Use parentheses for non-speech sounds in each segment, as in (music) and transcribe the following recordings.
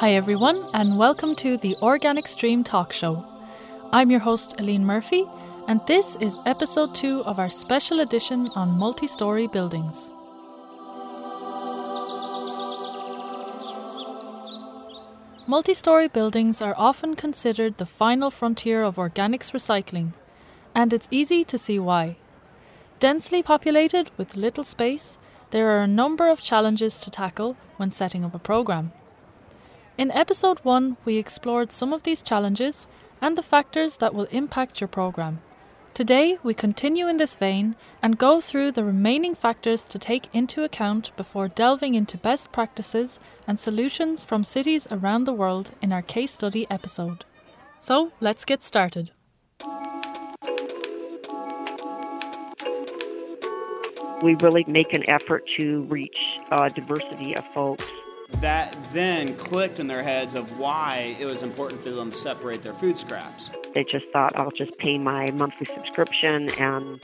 Hi, everyone, and welcome to the Organic Stream Talk Show. I'm your host, Aline Murphy, and this is episode two of our special edition on multi story buildings. Multi story buildings are often considered the final frontier of organics recycling, and it's easy to see why. Densely populated with little space, there are a number of challenges to tackle when setting up a program. In episode 1, we explored some of these challenges and the factors that will impact your program. Today, we continue in this vein and go through the remaining factors to take into account before delving into best practices and solutions from cities around the world in our case study episode. So, let's get started. We really make an effort to reach a diversity of folks that then clicked in their heads of why it was important for them to separate their food scraps. They just thought, I'll just pay my monthly subscription and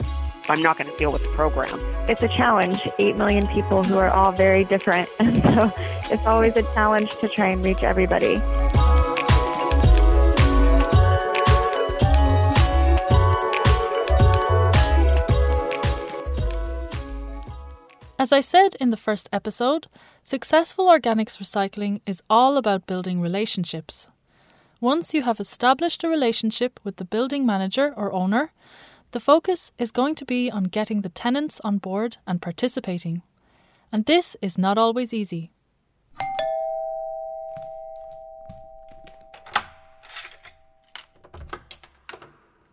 I'm not going to deal with the program. It's a challenge. 8 million people who are all very different. (laughs) And so it's always a challenge to try and reach everybody. As I said in the first episode, successful organics recycling is all about building relationships. Once you have established a relationship with the building manager or owner, the focus is going to be on getting the tenants on board and participating. And this is not always easy.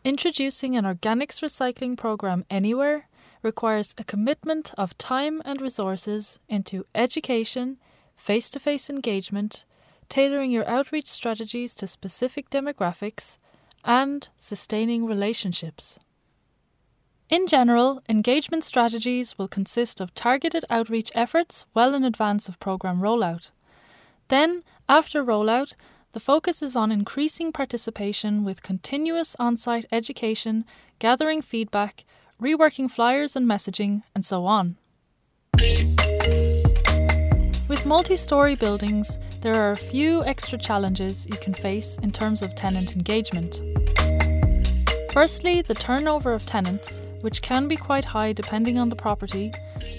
Introducing an organics recycling program anywhere requires a commitment of time and resources into education, face to face engagement, tailoring your outreach strategies to specific demographics, and sustaining relationships. In general, engagement strategies will consist of targeted outreach efforts well in advance of program rollout. Then, after rollout, the focus is on increasing participation with continuous on site education, gathering feedback, reworking flyers and messaging, and so on. With multi story buildings, there are a few extra challenges you can face in terms of tenant engagement. Firstly, the turnover of tenants, which can be quite high depending on the property,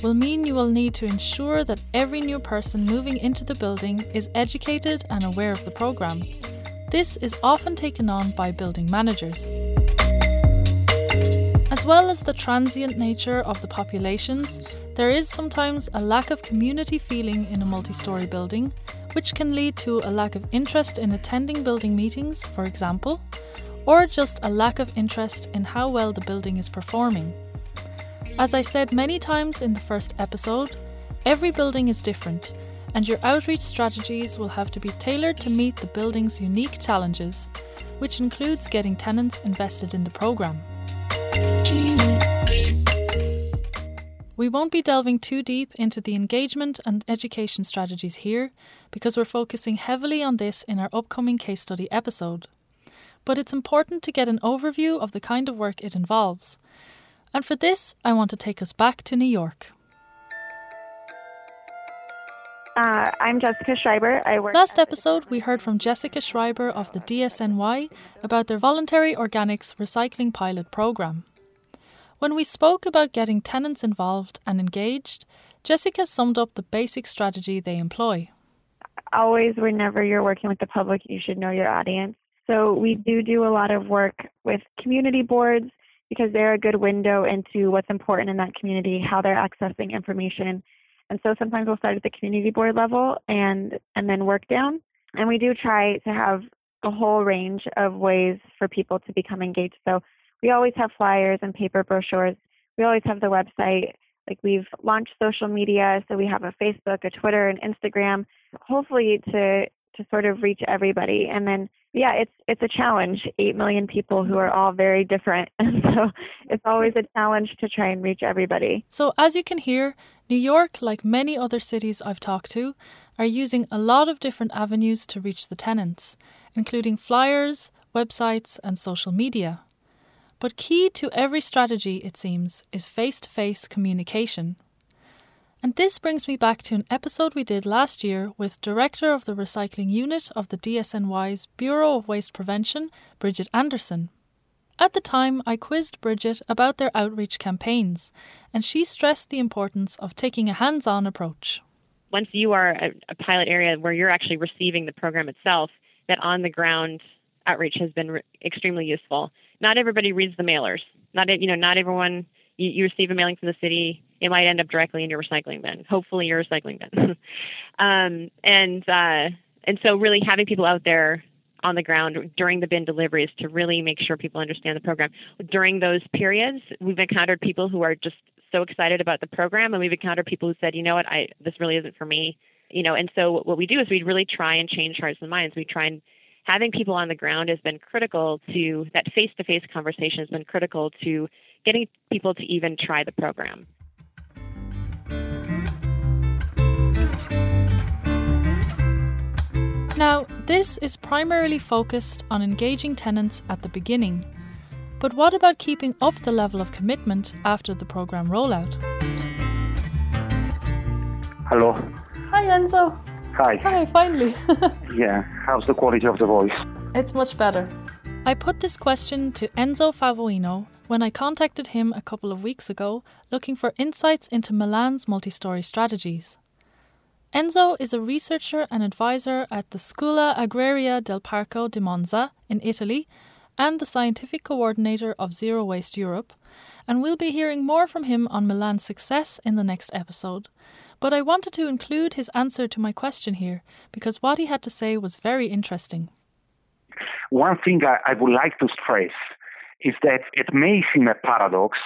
will mean you will need to ensure that every new person moving into the building is educated and aware of the programme. This is often taken on by building managers. As well as the transient nature of the populations, there is sometimes a lack of community feeling in a multi story building, which can lead to a lack of interest in attending building meetings, for example, or just a lack of interest in how well the building is performing. As I said many times in the first episode, every building is different, and your outreach strategies will have to be tailored to meet the building's unique challenges, which includes getting tenants invested in the programme. We won't be delving too deep into the engagement and education strategies here because we're focusing heavily on this in our upcoming case study episode. But it's important to get an overview of the kind of work it involves. And for this, I want to take us back to New York. Uh, I'm Jessica Schreiber. I work. Last episode, we heard from Jessica Schreiber of the DSNY about their voluntary organics recycling pilot program. When we spoke about getting tenants involved and engaged, Jessica summed up the basic strategy they employ. Always, whenever you're working with the public, you should know your audience. So, we do do a lot of work with community boards because they're a good window into what's important in that community, how they're accessing information. And so sometimes we'll start at the community board level and and then work down. And we do try to have a whole range of ways for people to become engaged. So we always have flyers and paper brochures. We always have the website. Like we've launched social media, so we have a Facebook, a Twitter, an Instagram, hopefully to to sort of reach everybody. And then yeah, it's it's a challenge. Eight million people who are all very different, (laughs) and so it's always a challenge to try and reach everybody. So as you can hear, New York, like many other cities I've talked to, are using a lot of different avenues to reach the tenants, including flyers, websites, and social media. But key to every strategy, it seems, is face to face communication. And this brings me back to an episode we did last year with Director of the Recycling Unit of the DSNY's Bureau of Waste Prevention, Bridget Anderson. At the time, I quizzed Bridget about their outreach campaigns, and she stressed the importance of taking a hands on approach. Once you are a, pilot area where you're actually receiving the program itself, that on the ground outreach has been re- extremely useful. Not everybody reads the mailers. Not you know, not everyone. You, you receive a mailing from the city it might end up directly in your recycling bin. Hopefully, your recycling bin. (laughs) um, and uh, and so, really having people out there on the ground during the bin deliveries to really make sure people understand the program. During those periods, we've encountered people who are just so excited about the program, and we've encountered people who said, you know what, I this really isn't for me. You know, and so what we do is we really try and change hearts and minds. We try and having people on the ground has been critical to that face-to-face conversation has been critical to getting people to even try the program. Now, this is primarily focused on engaging tenants at the beginning. But what about keeping up the level of commitment after the programme rollout? Hello. Hi, Enzo. Hi. Hi, finally. (laughs) yeah, how's the quality of the voice? It's much better. I put this question to Enzo Favoino when I contacted him a couple of weeks ago looking for insights into Milan's multi story strategies. Enzo is a researcher and advisor at the Scuola Agraria del Parco di Monza in Italy and the scientific coordinator of Zero Waste Europe, and we'll be hearing more from him on Milan's success in the next episode. But I wanted to include his answer to my question here because what he had to say was very interesting. One thing I, would like to stress is that it may seem a paradox,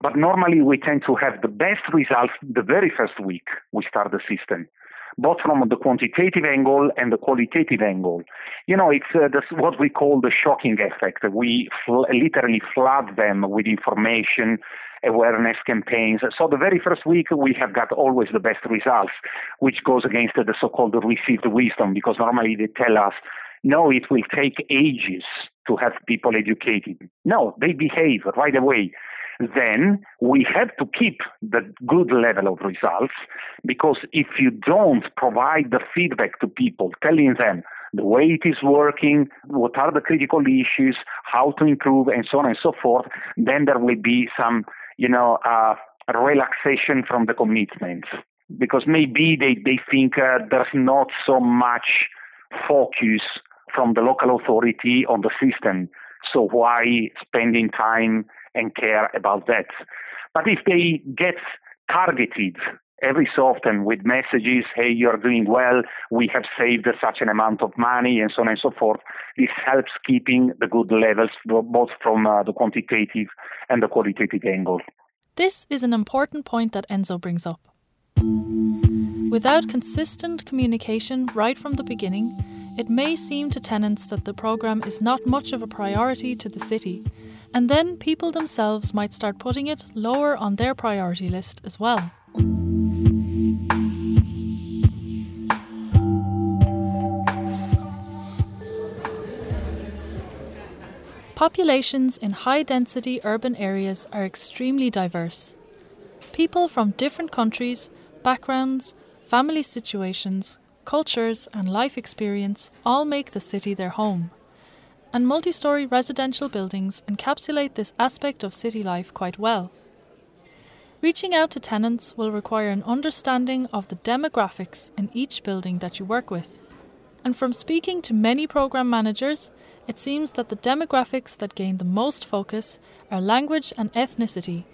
but normally we tend to have the best results the very first week we start the system both from the quantitative angle and the qualitative angle. You know, it's uh, this, what we call the shocking effect. We fl- literally flood them with information, awareness campaigns. So the very first week we have got always the best results, which goes against the so-called received wisdom because normally they tell us, no, it will take ages to have people educated. No, they behave right away then we have to keep the good level of results because if you don't provide the feedback to people, telling them the way it is working, what are the critical issues, how to improve, and so on and so forth, then there will be some, you know, uh, relaxation from the commitments because maybe they, they think uh, there's not so much focus from the local authority on the system. So why spending time and care about that. But if they get targeted every so often with messages, hey, you're doing well, we have saved such an amount of money, and so on and so forth, this helps keeping the good levels both from uh, the quantitative and the qualitative angle. This is an important point that Enzo brings up. Without consistent communication right from the beginning, it may seem to tenants that the programme is not much of a priority to the city, and then people themselves might start putting it lower on their priority list as well. Populations in high density urban areas are extremely diverse. People from different countries, backgrounds, family situations, cultures, and life experience all make the city their home. And multi story residential buildings encapsulate this aspect of city life quite well. Reaching out to tenants will require an understanding of the demographics in each building that you work with. And from speaking to many program managers, it seems that the demographics that gain the most focus are language and ethnicity,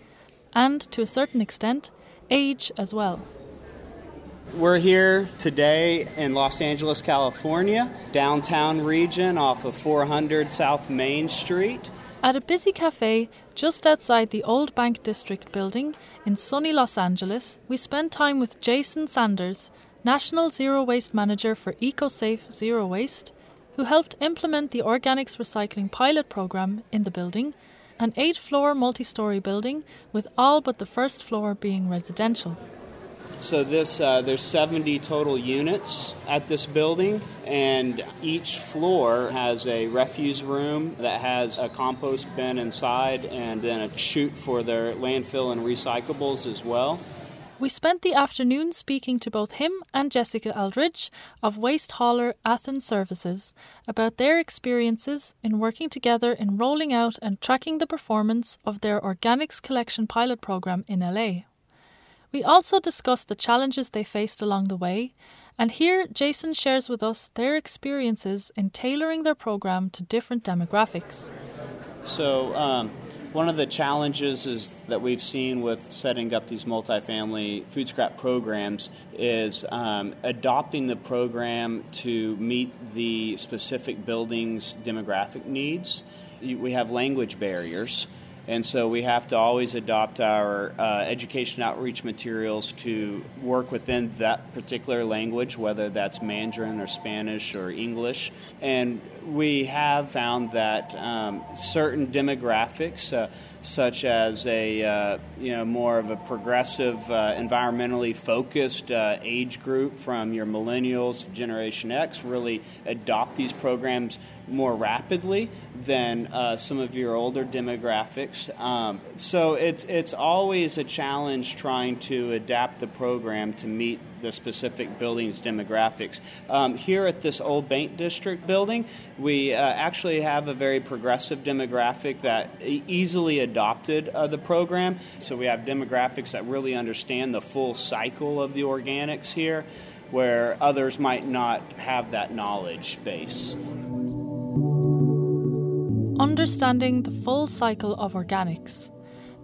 and to a certain extent, age as well. We're here today in Los Angeles, California, downtown region off of 400 South Main Street. At a busy cafe just outside the Old Bank District building in sunny Los Angeles, we spent time with Jason Sanders, National Zero Waste Manager for EcoSafe Zero Waste, who helped implement the organics recycling pilot program in the building, an eight floor multi story building with all but the first floor being residential. So this uh, there's 70 total units at this building, and each floor has a refuse room that has a compost bin inside, and then a chute for their landfill and recyclables as well. We spent the afternoon speaking to both him and Jessica Aldridge of Waste Hauler Athens Services about their experiences in working together in rolling out and tracking the performance of their organics collection pilot program in LA. We also discussed the challenges they faced along the way, and here Jason shares with us their experiences in tailoring their program to different demographics. So, um, one of the challenges is that we've seen with setting up these multifamily food scrap programs is um, adopting the program to meet the specific building's demographic needs. We have language barriers. And so we have to always adopt our uh, education outreach materials to work within that particular language, whether that's Mandarin or Spanish or English. And we have found that um, certain demographics, uh, such as a uh, you know more of a progressive, uh, environmentally focused uh, age group from your millennials, Generation X, really adopt these programs more rapidly than uh, some of your older demographics. Um, so it's it's always a challenge trying to adapt the program to meet the specific building's demographics. Um, here at this old Bank District building, we uh, actually have a very progressive demographic that easily adopted uh, the program. So we have demographics that really understand the full cycle of the organics here, where others might not have that knowledge base. Understanding the full cycle of organics.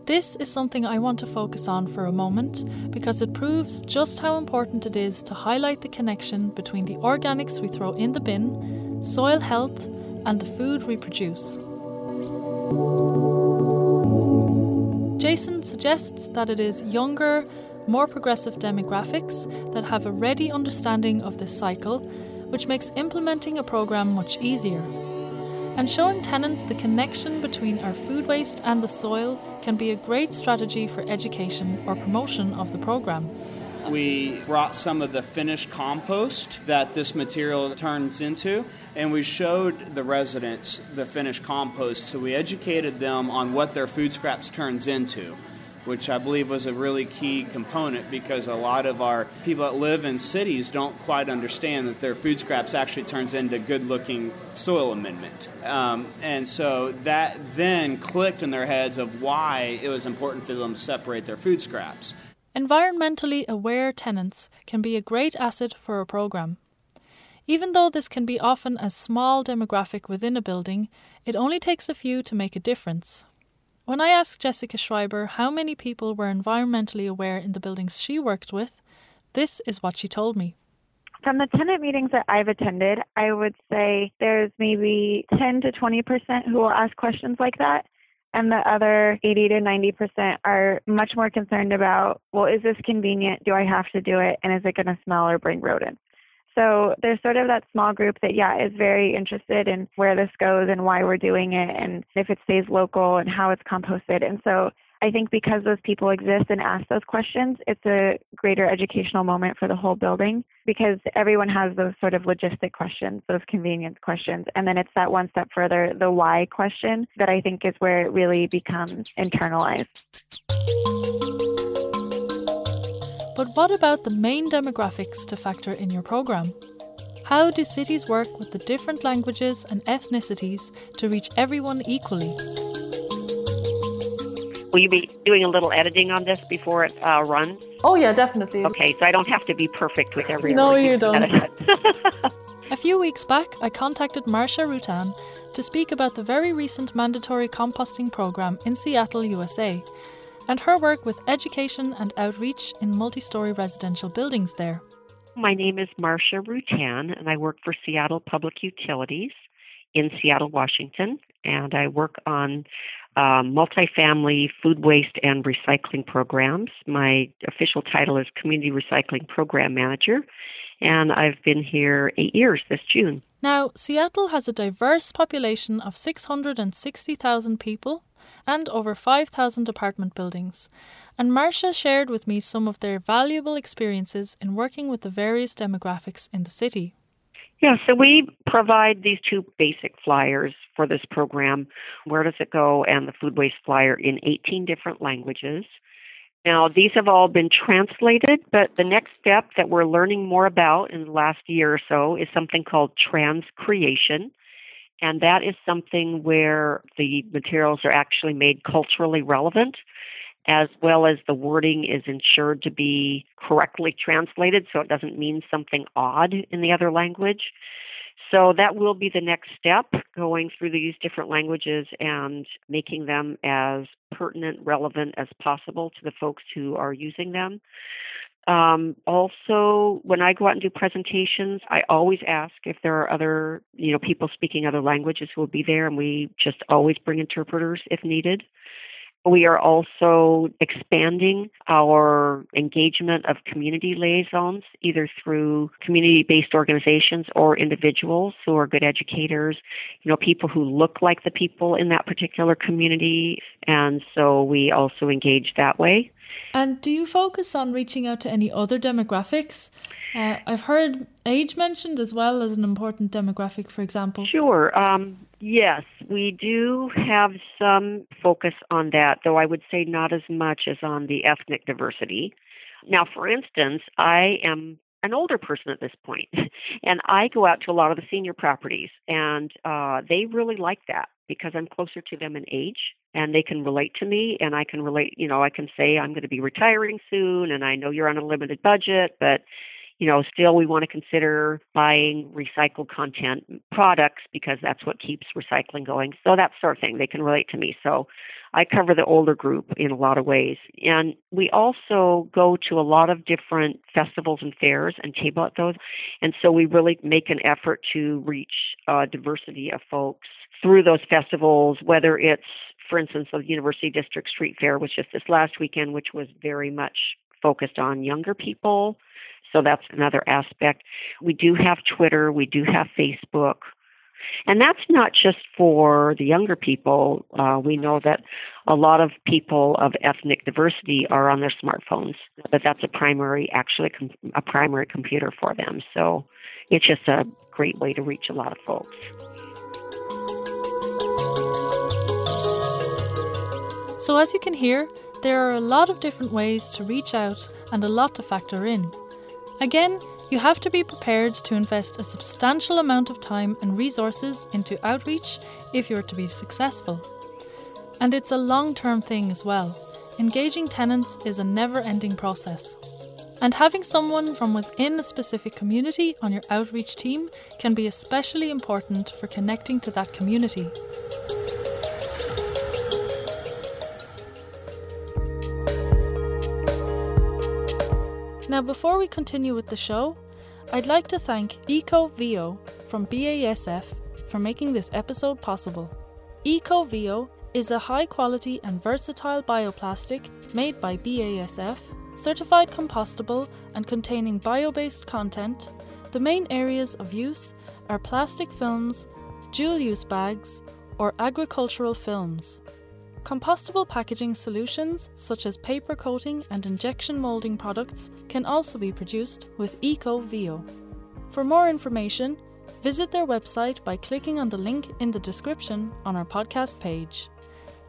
This is something I want to focus on for a moment because it proves just how important it is to highlight the connection between the organics we throw in the bin, soil health, and the food we produce. Jason suggests that it is younger, more progressive demographics that have a ready understanding of this cycle, which makes implementing a program much easier. And showing tenants the connection between our food waste and the soil can be a great strategy for education or promotion of the program. We brought some of the finished compost that this material turns into, and we showed the residents the finished compost. So we educated them on what their food scraps turns into which I believe was a really key component because a lot of our people that live in cities don't quite understand that their food scraps actually turns into good looking soil amendment. Um, and so that then clicked in their heads of why it was important for them to separate their food scraps. Environmentally aware tenants can be a great asset for a program. Even though this can be often a small demographic within a building, it only takes a few to make a difference. When I asked Jessica Schreiber how many people were environmentally aware in the buildings she worked with, this is what she told me. From the tenant meetings that I've attended, I would say there's maybe 10 to 20% who will ask questions like that. And the other 80 to 90% are much more concerned about, well, is this convenient? Do I have to do it? And is it going to smell or bring rodents? So there's sort of that small group that, yeah, is very interested in where this goes and why we're doing it and if it stays local and how it's composted. And so I think because those people exist and ask those questions, it's a greater educational moment for the whole building because everyone has those sort of logistic questions, those convenience questions. And then it's that one step further, the why question, that I think is where it really becomes internalized. But what about the main demographics to factor in your program? How do cities work with the different languages and ethnicities to reach everyone equally? Will you be doing a little editing on this before it uh, runs? Oh, yeah, definitely. Okay, so I don't have to be perfect with every No, you don't. (laughs) (laughs) a few weeks back, I contacted Marcia Rutan to speak about the very recent mandatory composting program in Seattle, USA, and her work with education and outreach in multi story residential buildings there. My name is Marcia Rutan, and I work for Seattle Public Utilities in Seattle, Washington, and I work on uh, multifamily food waste and recycling programs. My official title is Community Recycling Program Manager, and I've been here eight years this June. Now, Seattle has a diverse population of 660,000 people and over 5,000 apartment buildings. And Marcia shared with me some of their valuable experiences in working with the various demographics in the city. Yeah, so we provide these two basic flyers for this program Where Does It Go and the Food Waste Flyer in 18 different languages. Now, these have all been translated, but the next step that we're learning more about in the last year or so is something called transcreation. And that is something where the materials are actually made culturally relevant, as well as the wording is ensured to be correctly translated so it doesn't mean something odd in the other language. So that will be the next step, going through these different languages and making them as pertinent, relevant as possible to the folks who are using them. Um, also, when I go out and do presentations, I always ask if there are other, you know, people speaking other languages who will be there, and we just always bring interpreters if needed. We are also expanding our engagement of community liaisons, either through community based organizations or individuals who are good educators, you know, people who look like the people in that particular community. And so we also engage that way. And do you focus on reaching out to any other demographics? Uh, I've heard age mentioned as well as an important demographic, for example. Sure. Um, yes, we do have some focus on that, though I would say not as much as on the ethnic diversity. Now, for instance, I am an older person at this point, (laughs) and I go out to a lot of the senior properties, and uh, they really like that because I'm closer to them in age and they can relate to me and I can relate, you know, I can say I'm going to be retiring soon and I know you're on a limited budget, but you know, still we want to consider buying recycled content products because that's what keeps recycling going. So that sort of thing, they can relate to me. So I cover the older group in a lot of ways. And we also go to a lot of different festivals and fairs and table at those. And so we really make an effort to reach a diversity of folks through those festivals, whether it's for instance, the University District Street Fair which just this last weekend, which was very much focused on younger people so that's another aspect. We do have Twitter, we do have Facebook. And that's not just for the younger people. Uh, we know that a lot of people of ethnic diversity are on their smartphones, but that's a primary, actually, a primary computer for them. So it's just a great way to reach a lot of folks. So, as you can hear, there are a lot of different ways to reach out and a lot to factor in. Again, you have to be prepared to invest a substantial amount of time and resources into outreach if you're to be successful. And it's a long term thing as well. Engaging tenants is a never ending process. And having someone from within a specific community on your outreach team can be especially important for connecting to that community. Now, before we continue with the show, I'd like to thank EcoVio from BASF for making this episode possible. EcoVio is a high quality and versatile bioplastic made by BASF, certified compostable and containing bio based content. The main areas of use are plastic films, dual use bags, or agricultural films. Compostable packaging solutions, such as paper coating and injection molding products, can also be produced with EcoVio. For more information, visit their website by clicking on the link in the description on our podcast page.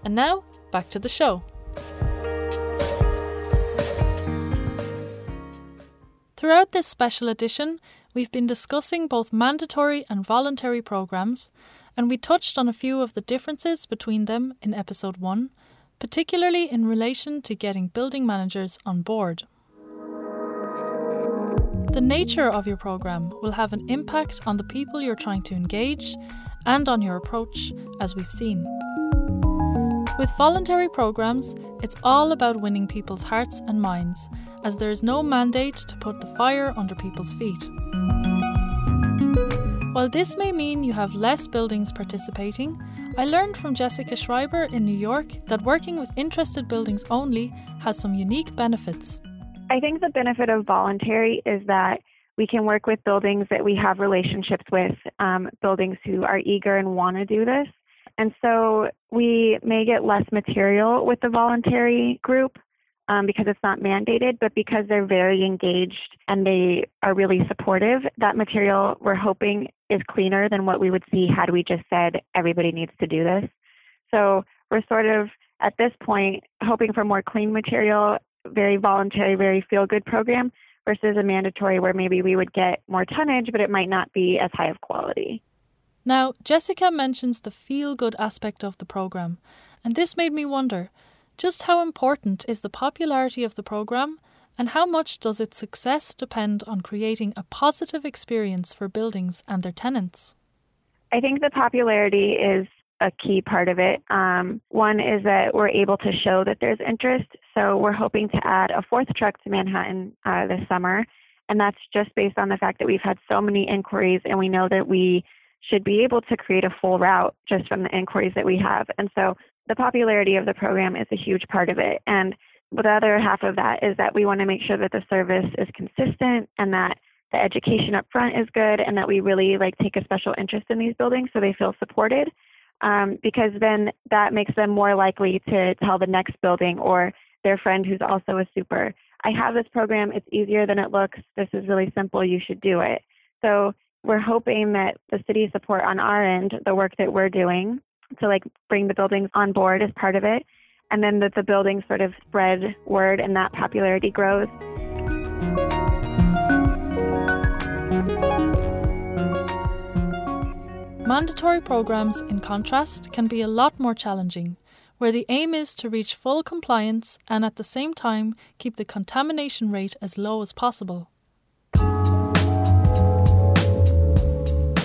And now, back to the show. Throughout this special edition, we've been discussing both mandatory and voluntary programs and we touched on a few of the differences between them in episode 1, particularly in relation to getting building managers on board. The nature of your program will have an impact on the people you're trying to engage and on your approach, as we've seen. With voluntary programs, it's all about winning people's hearts and minds, as there is no mandate to put the fire under people's feet. While this may mean you have less buildings participating, I learned from Jessica Schreiber in New York that working with interested buildings only has some unique benefits. I think the benefit of voluntary is that we can work with buildings that we have relationships with, um, buildings who are eager and want to do this. And so we may get less material with the voluntary group, um, because it's not mandated, but because they're very engaged and they are really supportive, that material we're hoping is cleaner than what we would see had we just said everybody needs to do this. So we're sort of at this point hoping for more clean material very voluntary, very feel good program versus a mandatory where maybe we would get more tonnage, but it might not be as high of quality. Now, Jessica mentions the feel good aspect of the program, and this made me wonder just how important is the popularity of the program and how much does its success depend on creating a positive experience for buildings and their tenants? I think the popularity is a key part of it. Um, one is that we're able to show that there's interest. So we're hoping to add a fourth truck to Manhattan uh, this summer. And that's just based on the fact that we've had so many inquiries and we know that we should be able to create a full route just from the inquiries that we have. And so the popularity of the program is a huge part of it. And the other half of that is that we want to make sure that the service is consistent and that the education up front is good and that we really like take a special interest in these buildings so they feel supported um, because then that makes them more likely to tell the next building or their friend who's also a super i have this program it's easier than it looks this is really simple you should do it. So we're hoping that the city support on our end the work that we're doing to like bring the buildings on board as part of it and then that the building sort of spread word and that popularity grows Mandatory programs, in contrast, can be a lot more challenging, where the aim is to reach full compliance and at the same time keep the contamination rate as low as possible.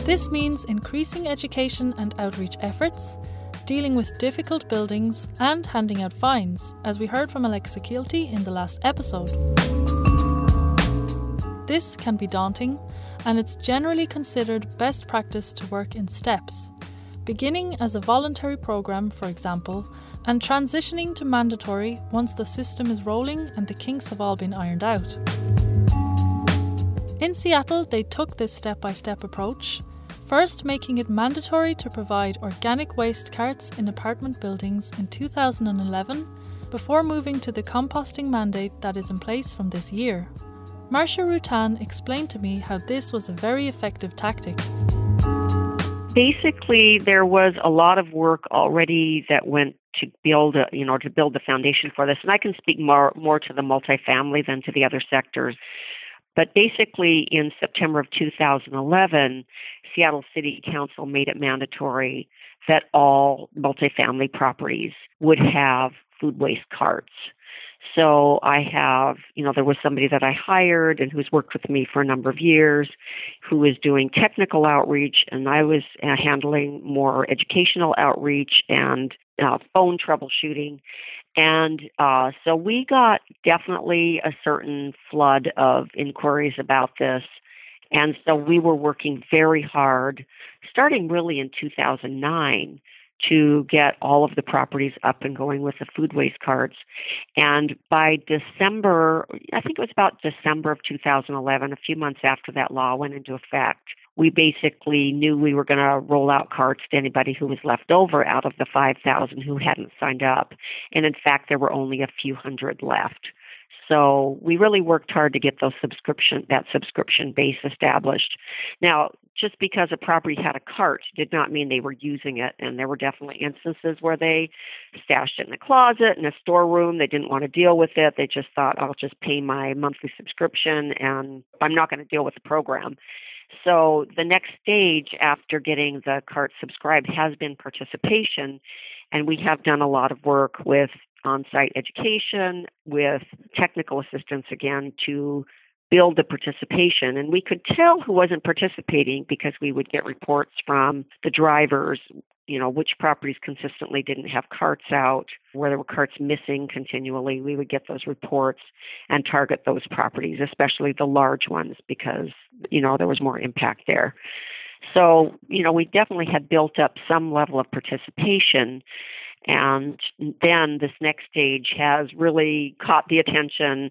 This means increasing education and outreach efforts, dealing with difficult buildings, and handing out fines, as we heard from Alexa Keelty in the last episode. This can be daunting, and it's generally considered best practice to work in steps, beginning as a voluntary program, for example, and transitioning to mandatory once the system is rolling and the kinks have all been ironed out. In Seattle, they took this step by step approach, first making it mandatory to provide organic waste carts in apartment buildings in 2011 before moving to the composting mandate that is in place from this year. Marcia Rutan explained to me how this was a very effective tactic. Basically, there was a lot of work already that went to build, a, you know, to build the foundation for this. And I can speak more more to the multifamily than to the other sectors. But basically, in September of 2011, Seattle City Council made it mandatory that all multifamily properties would have food waste carts. So I have, you know, there was somebody that I hired and who's worked with me for a number of years who was doing technical outreach, and I was uh, handling more educational outreach and uh, phone troubleshooting. And uh, so we got definitely a certain flood of inquiries about this. And so we were working very hard, starting really in 2009 to get all of the properties up and going with the food waste carts. And by December, I think it was about December of 2011, a few months after that law went into effect, we basically knew we were going to roll out carts to anybody who was left over out of the 5,000 who hadn't signed up. And in fact, there were only a few hundred left. So we really worked hard to get those subscription that subscription base established. Now, just because a property had a cart did not mean they were using it, and there were definitely instances where they stashed it in a closet in a storeroom. They didn't want to deal with it. They just thought, "I'll just pay my monthly subscription, and I'm not going to deal with the program." So the next stage after getting the cart subscribed has been participation, and we have done a lot of work with on site education with technical assistance again to build the participation. And we could tell who wasn't participating because we would get reports from the drivers, you know, which properties consistently didn't have carts out, where there were carts missing continually. We would get those reports and target those properties, especially the large ones, because, you know, there was more impact there. So, you know, we definitely had built up some level of participation. And then this next stage has really caught the attention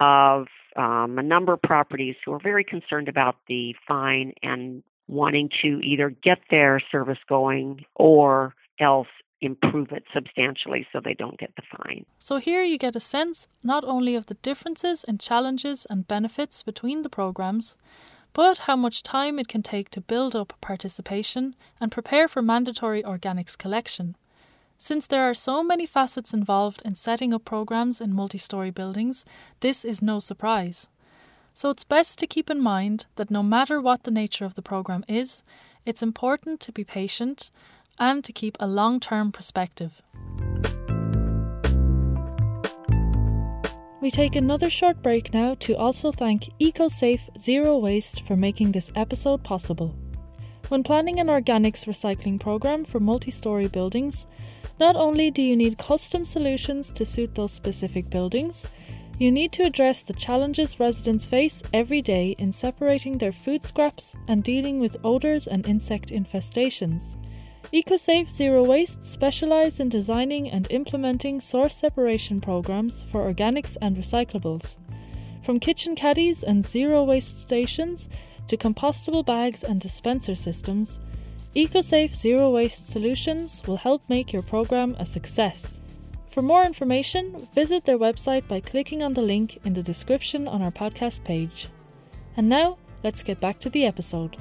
of um, a number of properties who are very concerned about the fine and wanting to either get their service going or else improve it substantially so they don't get the fine. So, here you get a sense not only of the differences and challenges and benefits between the programs, but how much time it can take to build up participation and prepare for mandatory organics collection. Since there are so many facets involved in setting up programs in multi story buildings, this is no surprise. So it's best to keep in mind that no matter what the nature of the program is, it's important to be patient and to keep a long term perspective. We take another short break now to also thank EcoSafe Zero Waste for making this episode possible. When planning an organics recycling program for multi story buildings, not only do you need custom solutions to suit those specific buildings, you need to address the challenges residents face every day in separating their food scraps and dealing with odours and insect infestations. EcoSafe Zero Waste specialise in designing and implementing source separation programs for organics and recyclables. From kitchen caddies and zero waste stations to compostable bags and dispenser systems, EcoSafe Zero Waste Solutions will help make your program a success. For more information, visit their website by clicking on the link in the description on our podcast page. And now, let's get back to the episode.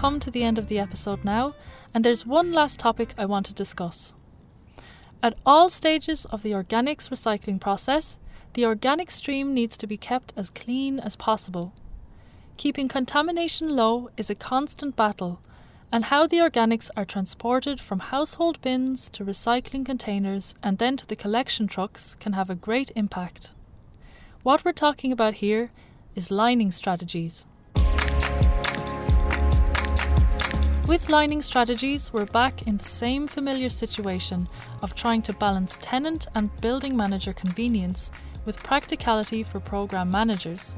Come to the end of the episode now, and there's one last topic I want to discuss. At all stages of the organics recycling process, the organic stream needs to be kept as clean as possible. Keeping contamination low is a constant battle, and how the organics are transported from household bins to recycling containers and then to the collection trucks can have a great impact. What we're talking about here is lining strategies. With lining strategies, we're back in the same familiar situation of trying to balance tenant and building manager convenience with practicality for program managers.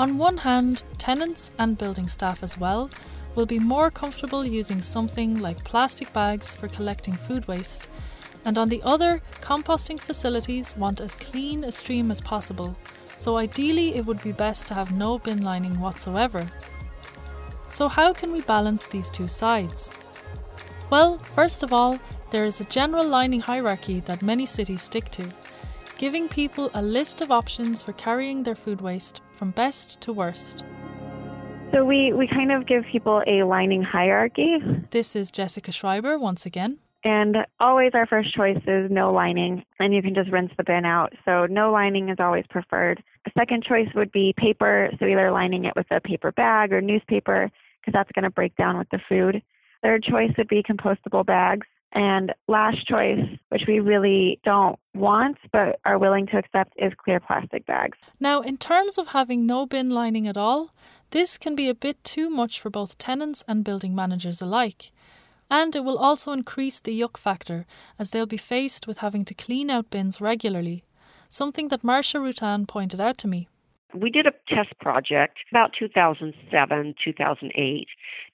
On one hand, tenants and building staff as well will be more comfortable using something like plastic bags for collecting food waste, and on the other, composting facilities want as clean a stream as possible, so ideally it would be best to have no bin lining whatsoever. So, how can we balance these two sides? Well, first of all, there is a general lining hierarchy that many cities stick to, giving people a list of options for carrying their food waste from best to worst. So we, we kind of give people a lining hierarchy. This is Jessica Schreiber once again. And always our first choice is no lining, and you can just rinse the bin out. So no lining is always preferred. Second choice would be paper, so either lining it with a paper bag or newspaper, because that's going to break down with the food. Third choice would be compostable bags. And last choice, which we really don't want but are willing to accept, is clear plastic bags. Now, in terms of having no bin lining at all, this can be a bit too much for both tenants and building managers alike. And it will also increase the yuck factor as they'll be faced with having to clean out bins regularly, something that Marcia Rutan pointed out to me. We did a test project about 2007, 2008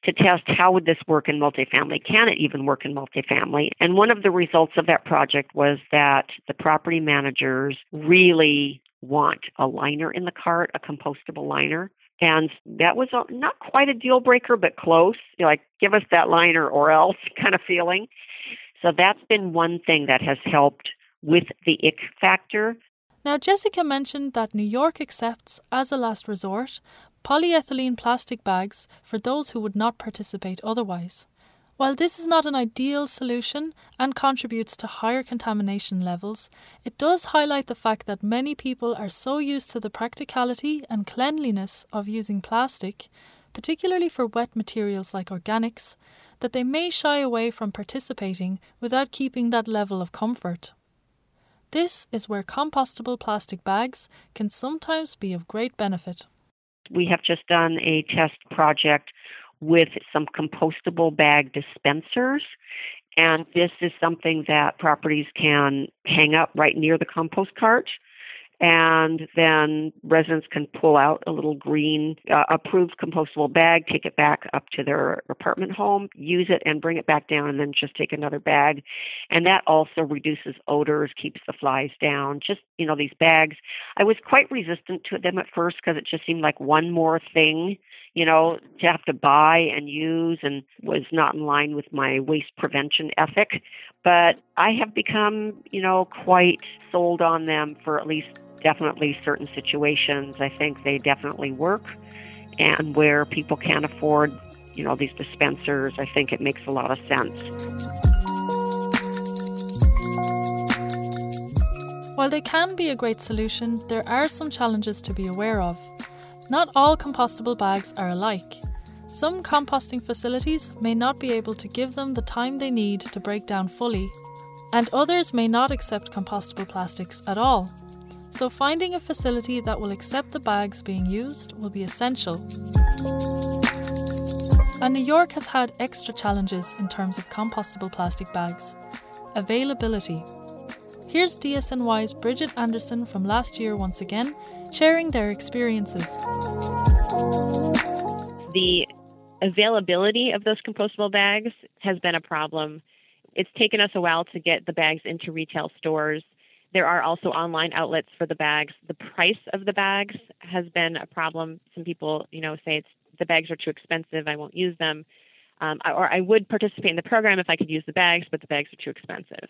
to test how would this work in multifamily? Can it even work in multifamily? And one of the results of that project was that the property managers really want a liner in the cart, a compostable liner. And that was a, not quite a deal breaker, but close. You're Like, give us that liner or else (laughs) kind of feeling. So that's been one thing that has helped with the ick factor. Now, Jessica mentioned that New York accepts, as a last resort, polyethylene plastic bags for those who would not participate otherwise. While this is not an ideal solution and contributes to higher contamination levels, it does highlight the fact that many people are so used to the practicality and cleanliness of using plastic, particularly for wet materials like organics, that they may shy away from participating without keeping that level of comfort. This is where compostable plastic bags can sometimes be of great benefit. We have just done a test project with some compostable bag dispensers. And this is something that properties can hang up right near the compost cart. And then residents can pull out a little green uh, approved compostable bag, take it back up to their apartment home, use it, and bring it back down, and then just take another bag. And that also reduces odors, keeps the flies down. Just, you know, these bags. I was quite resistant to them at first because it just seemed like one more thing you know, to have to buy and use and was not in line with my waste prevention ethic. But I have become, you know, quite sold on them for at least definitely certain situations. I think they definitely work. And where people can't afford, you know, these dispensers, I think it makes a lot of sense. While they can be a great solution, there are some challenges to be aware of. Not all compostable bags are alike. Some composting facilities may not be able to give them the time they need to break down fully, and others may not accept compostable plastics at all. So, finding a facility that will accept the bags being used will be essential. And New York has had extra challenges in terms of compostable plastic bags. Availability. Here's DSNY's Bridget Anderson from last year once again sharing their experiences. The availability of those compostable bags has been a problem. It's taken us a while to get the bags into retail stores. There are also online outlets for the bags. The price of the bags has been a problem. Some people, you know, say it's the bags are too expensive. I won't use them. Um, or I would participate in the program if I could use the bags, but the bags are too expensive.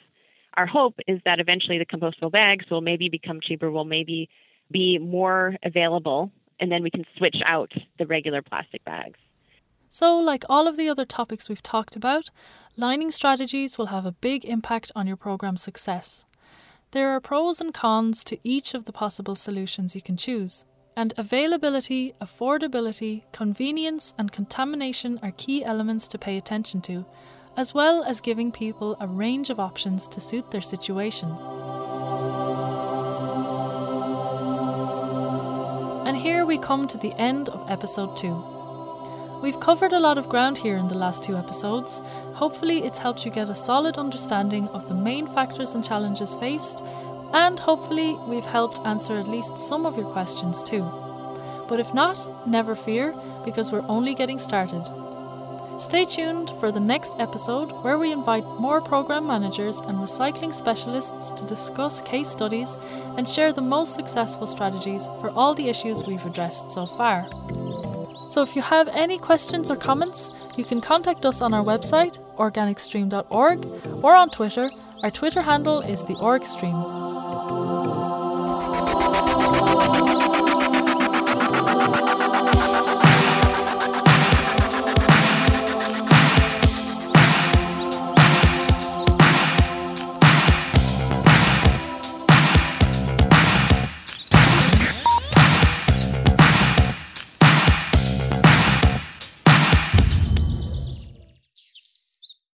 Our hope is that eventually the compostable bags will maybe become cheaper, will maybe be more available, and then we can switch out the regular plastic bags. So, like all of the other topics we've talked about, lining strategies will have a big impact on your program's success. There are pros and cons to each of the possible solutions you can choose, and availability, affordability, convenience, and contamination are key elements to pay attention to, as well as giving people a range of options to suit their situation. And here we come to the end of episode 2. We've covered a lot of ground here in the last two episodes. Hopefully, it's helped you get a solid understanding of the main factors and challenges faced, and hopefully, we've helped answer at least some of your questions too. But if not, never fear, because we're only getting started. Stay tuned for the next episode where we invite more program managers and recycling specialists to discuss case studies and share the most successful strategies for all the issues we've addressed so far. So if you have any questions or comments, you can contact us on our website, organicstream.org, or on Twitter. Our Twitter handle is the orgstream.